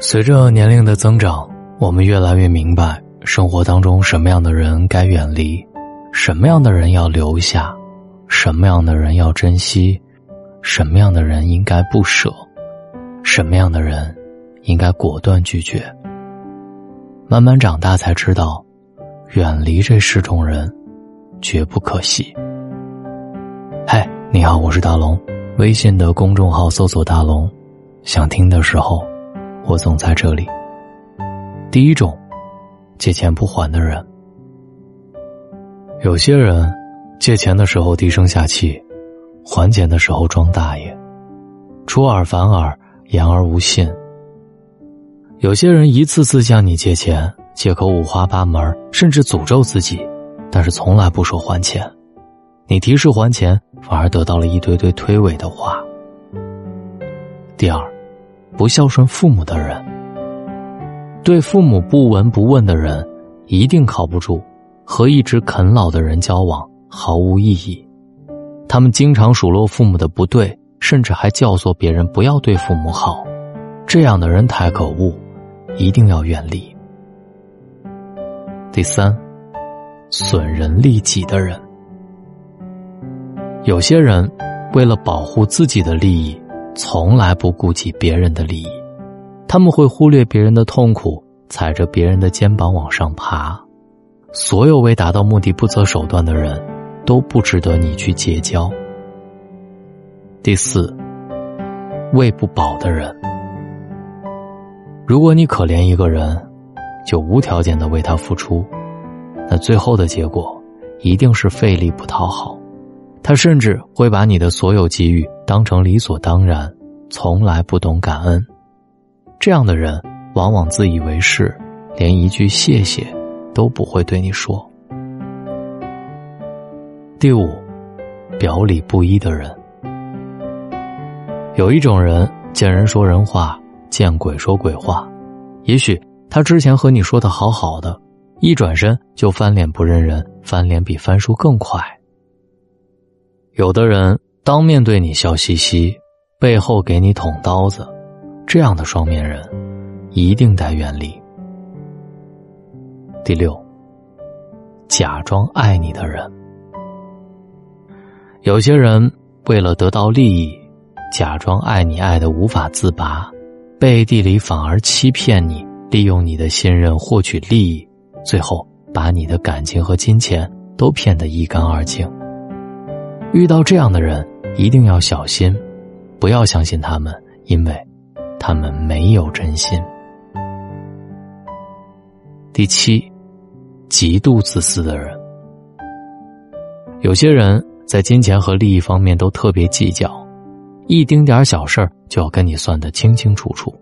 随着年龄的增长，我们越来越明白，生活当中什么样的人该远离，什么样的人要留下，什么样的人要珍惜，什么样的人应该不舍，什么样的人应该果断拒绝。慢慢长大才知道，远离这十种人，绝不可惜。嗨，你好，我是大龙，微信的公众号搜索“大龙”，想听的时候。我总在这里。第一种，借钱不还的人。有些人借钱的时候低声下气，还钱的时候装大爷，出尔反尔，言而无信。有些人一次次向你借钱，借口五花八门，甚至诅咒自己，但是从来不说还钱。你提示还钱，反而得到了一堆堆推诿的话。第二。不孝顺父母的人，对父母不闻不问的人，一定靠不住；和一直啃老的人交往毫无意义。他们经常数落父母的不对，甚至还教唆别人不要对父母好。这样的人太可恶，一定要远离。第三，损人利己的人，有些人为了保护自己的利益。从来不顾及别人的利益，他们会忽略别人的痛苦，踩着别人的肩膀往上爬。所有为达到目的不择手段的人，都不值得你去结交。第四，喂不饱的人。如果你可怜一个人，就无条件的为他付出，那最后的结果一定是费力不讨好。他甚至会把你的所有给予当成理所当然，从来不懂感恩。这样的人往往自以为是，连一句谢谢都不会对你说。第五，表里不一的人。有一种人，见人说人话，见鬼说鬼话。也许他之前和你说的好好的，一转身就翻脸不认人，翻脸比翻书更快。有的人当面对你笑嘻嘻，背后给你捅刀子，这样的双面人，一定得远离。第六，假装爱你的人，有些人为了得到利益，假装爱你爱的无法自拔，背地里反而欺骗你，利用你的信任获取利益，最后把你的感情和金钱都骗得一干二净。遇到这样的人，一定要小心，不要相信他们，因为他们没有真心。第七，极度自私的人，有些人在金钱和利益方面都特别计较，一丁点小事儿就要跟你算得清清楚楚。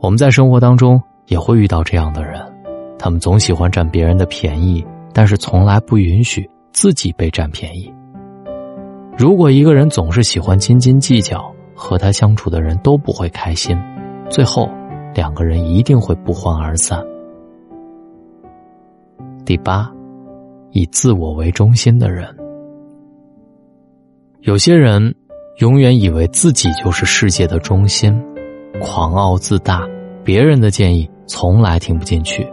我们在生活当中也会遇到这样的人，他们总喜欢占别人的便宜，但是从来不允许自己被占便宜。如果一个人总是喜欢斤斤计较，和他相处的人都不会开心，最后两个人一定会不欢而散。第八，以自我为中心的人，有些人永远以为自己就是世界的中心，狂傲自大，别人的建议从来听不进去，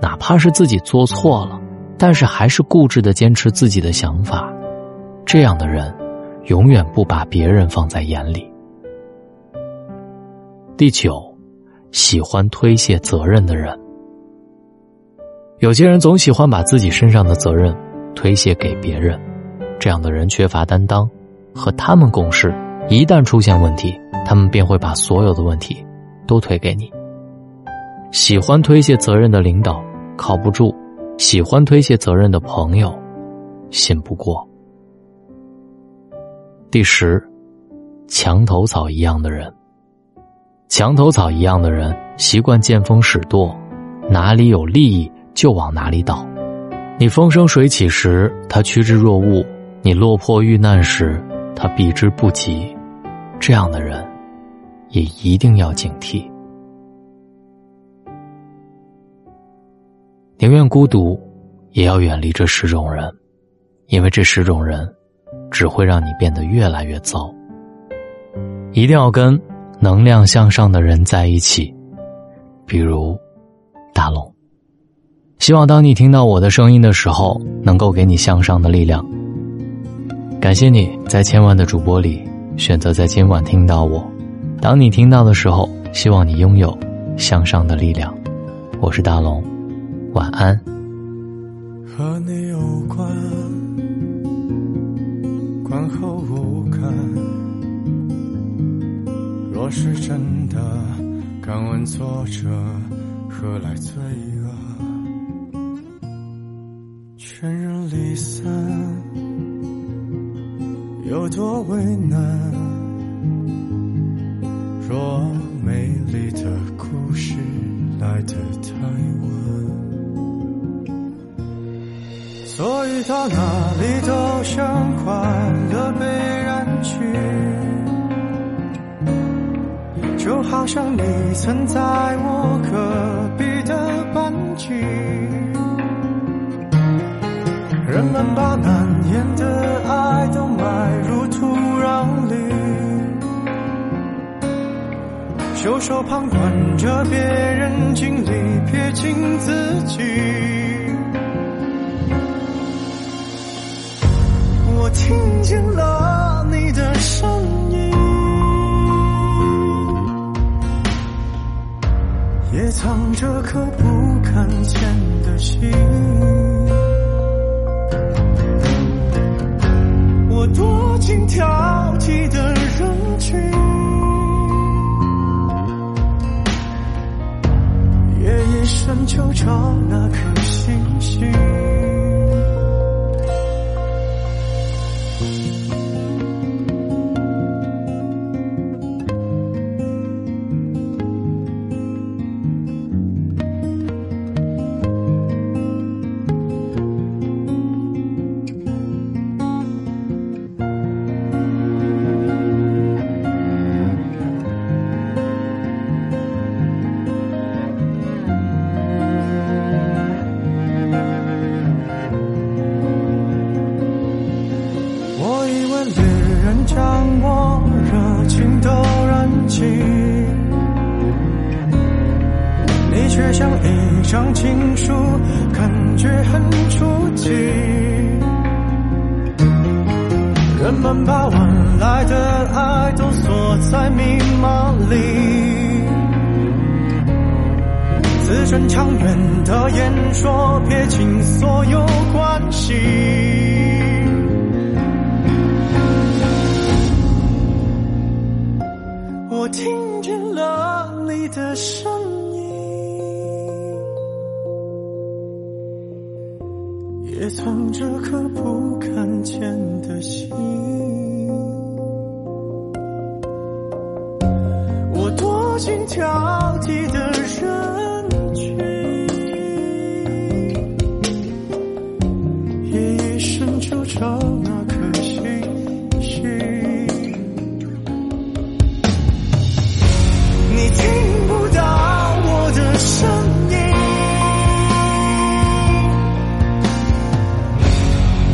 哪怕是自己做错了，但是还是固执的坚持自己的想法。这样的人，永远不把别人放在眼里。第九，喜欢推卸责任的人。有些人总喜欢把自己身上的责任推卸给别人，这样的人缺乏担当。和他们共事，一旦出现问题，他们便会把所有的问题都推给你。喜欢推卸责任的领导靠不住，喜欢推卸责任的朋友信不过。第十，墙头草一样的人。墙头草一样的人习惯见风使舵，哪里有利益就往哪里倒。你风生水起时，他趋之若鹜；你落魄遇难时，他避之不及。这样的人，也一定要警惕。宁愿孤独，也要远离这十种人，因为这十种人。只会让你变得越来越糟。一定要跟能量向上的人在一起，比如大龙。希望当你听到我的声音的时候，能够给你向上的力量。感谢你在千万的主播里选择在今晚听到我。当你听到的时候，希望你拥有向上的力量。我是大龙，晚安。和你有关，观后无感。若是真的，敢问作者，何来罪恶？全人离散，有多为难？若美丽的故事来得太晚，所以到哪里都像快乐被染去，就好像你曾在我隔壁的班级，人们把难言的爱都埋入土壤里。袖手旁观着别人经历，撇清自己。藏着颗不敢见的心。我多情挑一张情书，感觉很初级。人们把晚来的爱都锁在密码里，字正腔圆的演说，撇清所有关躲进挑剔的人群，夜夜深就找那颗星星。你听不到我的声音，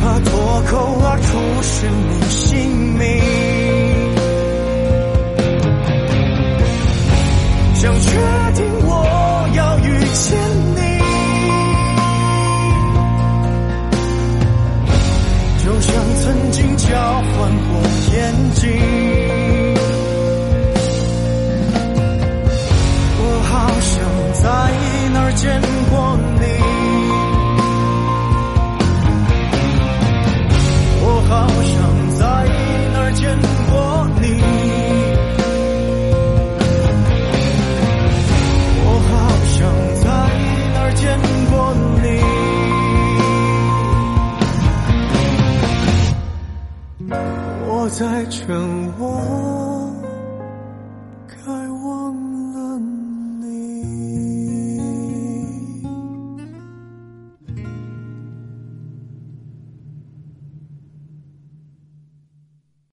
怕。脱口而出是你心要在沉默，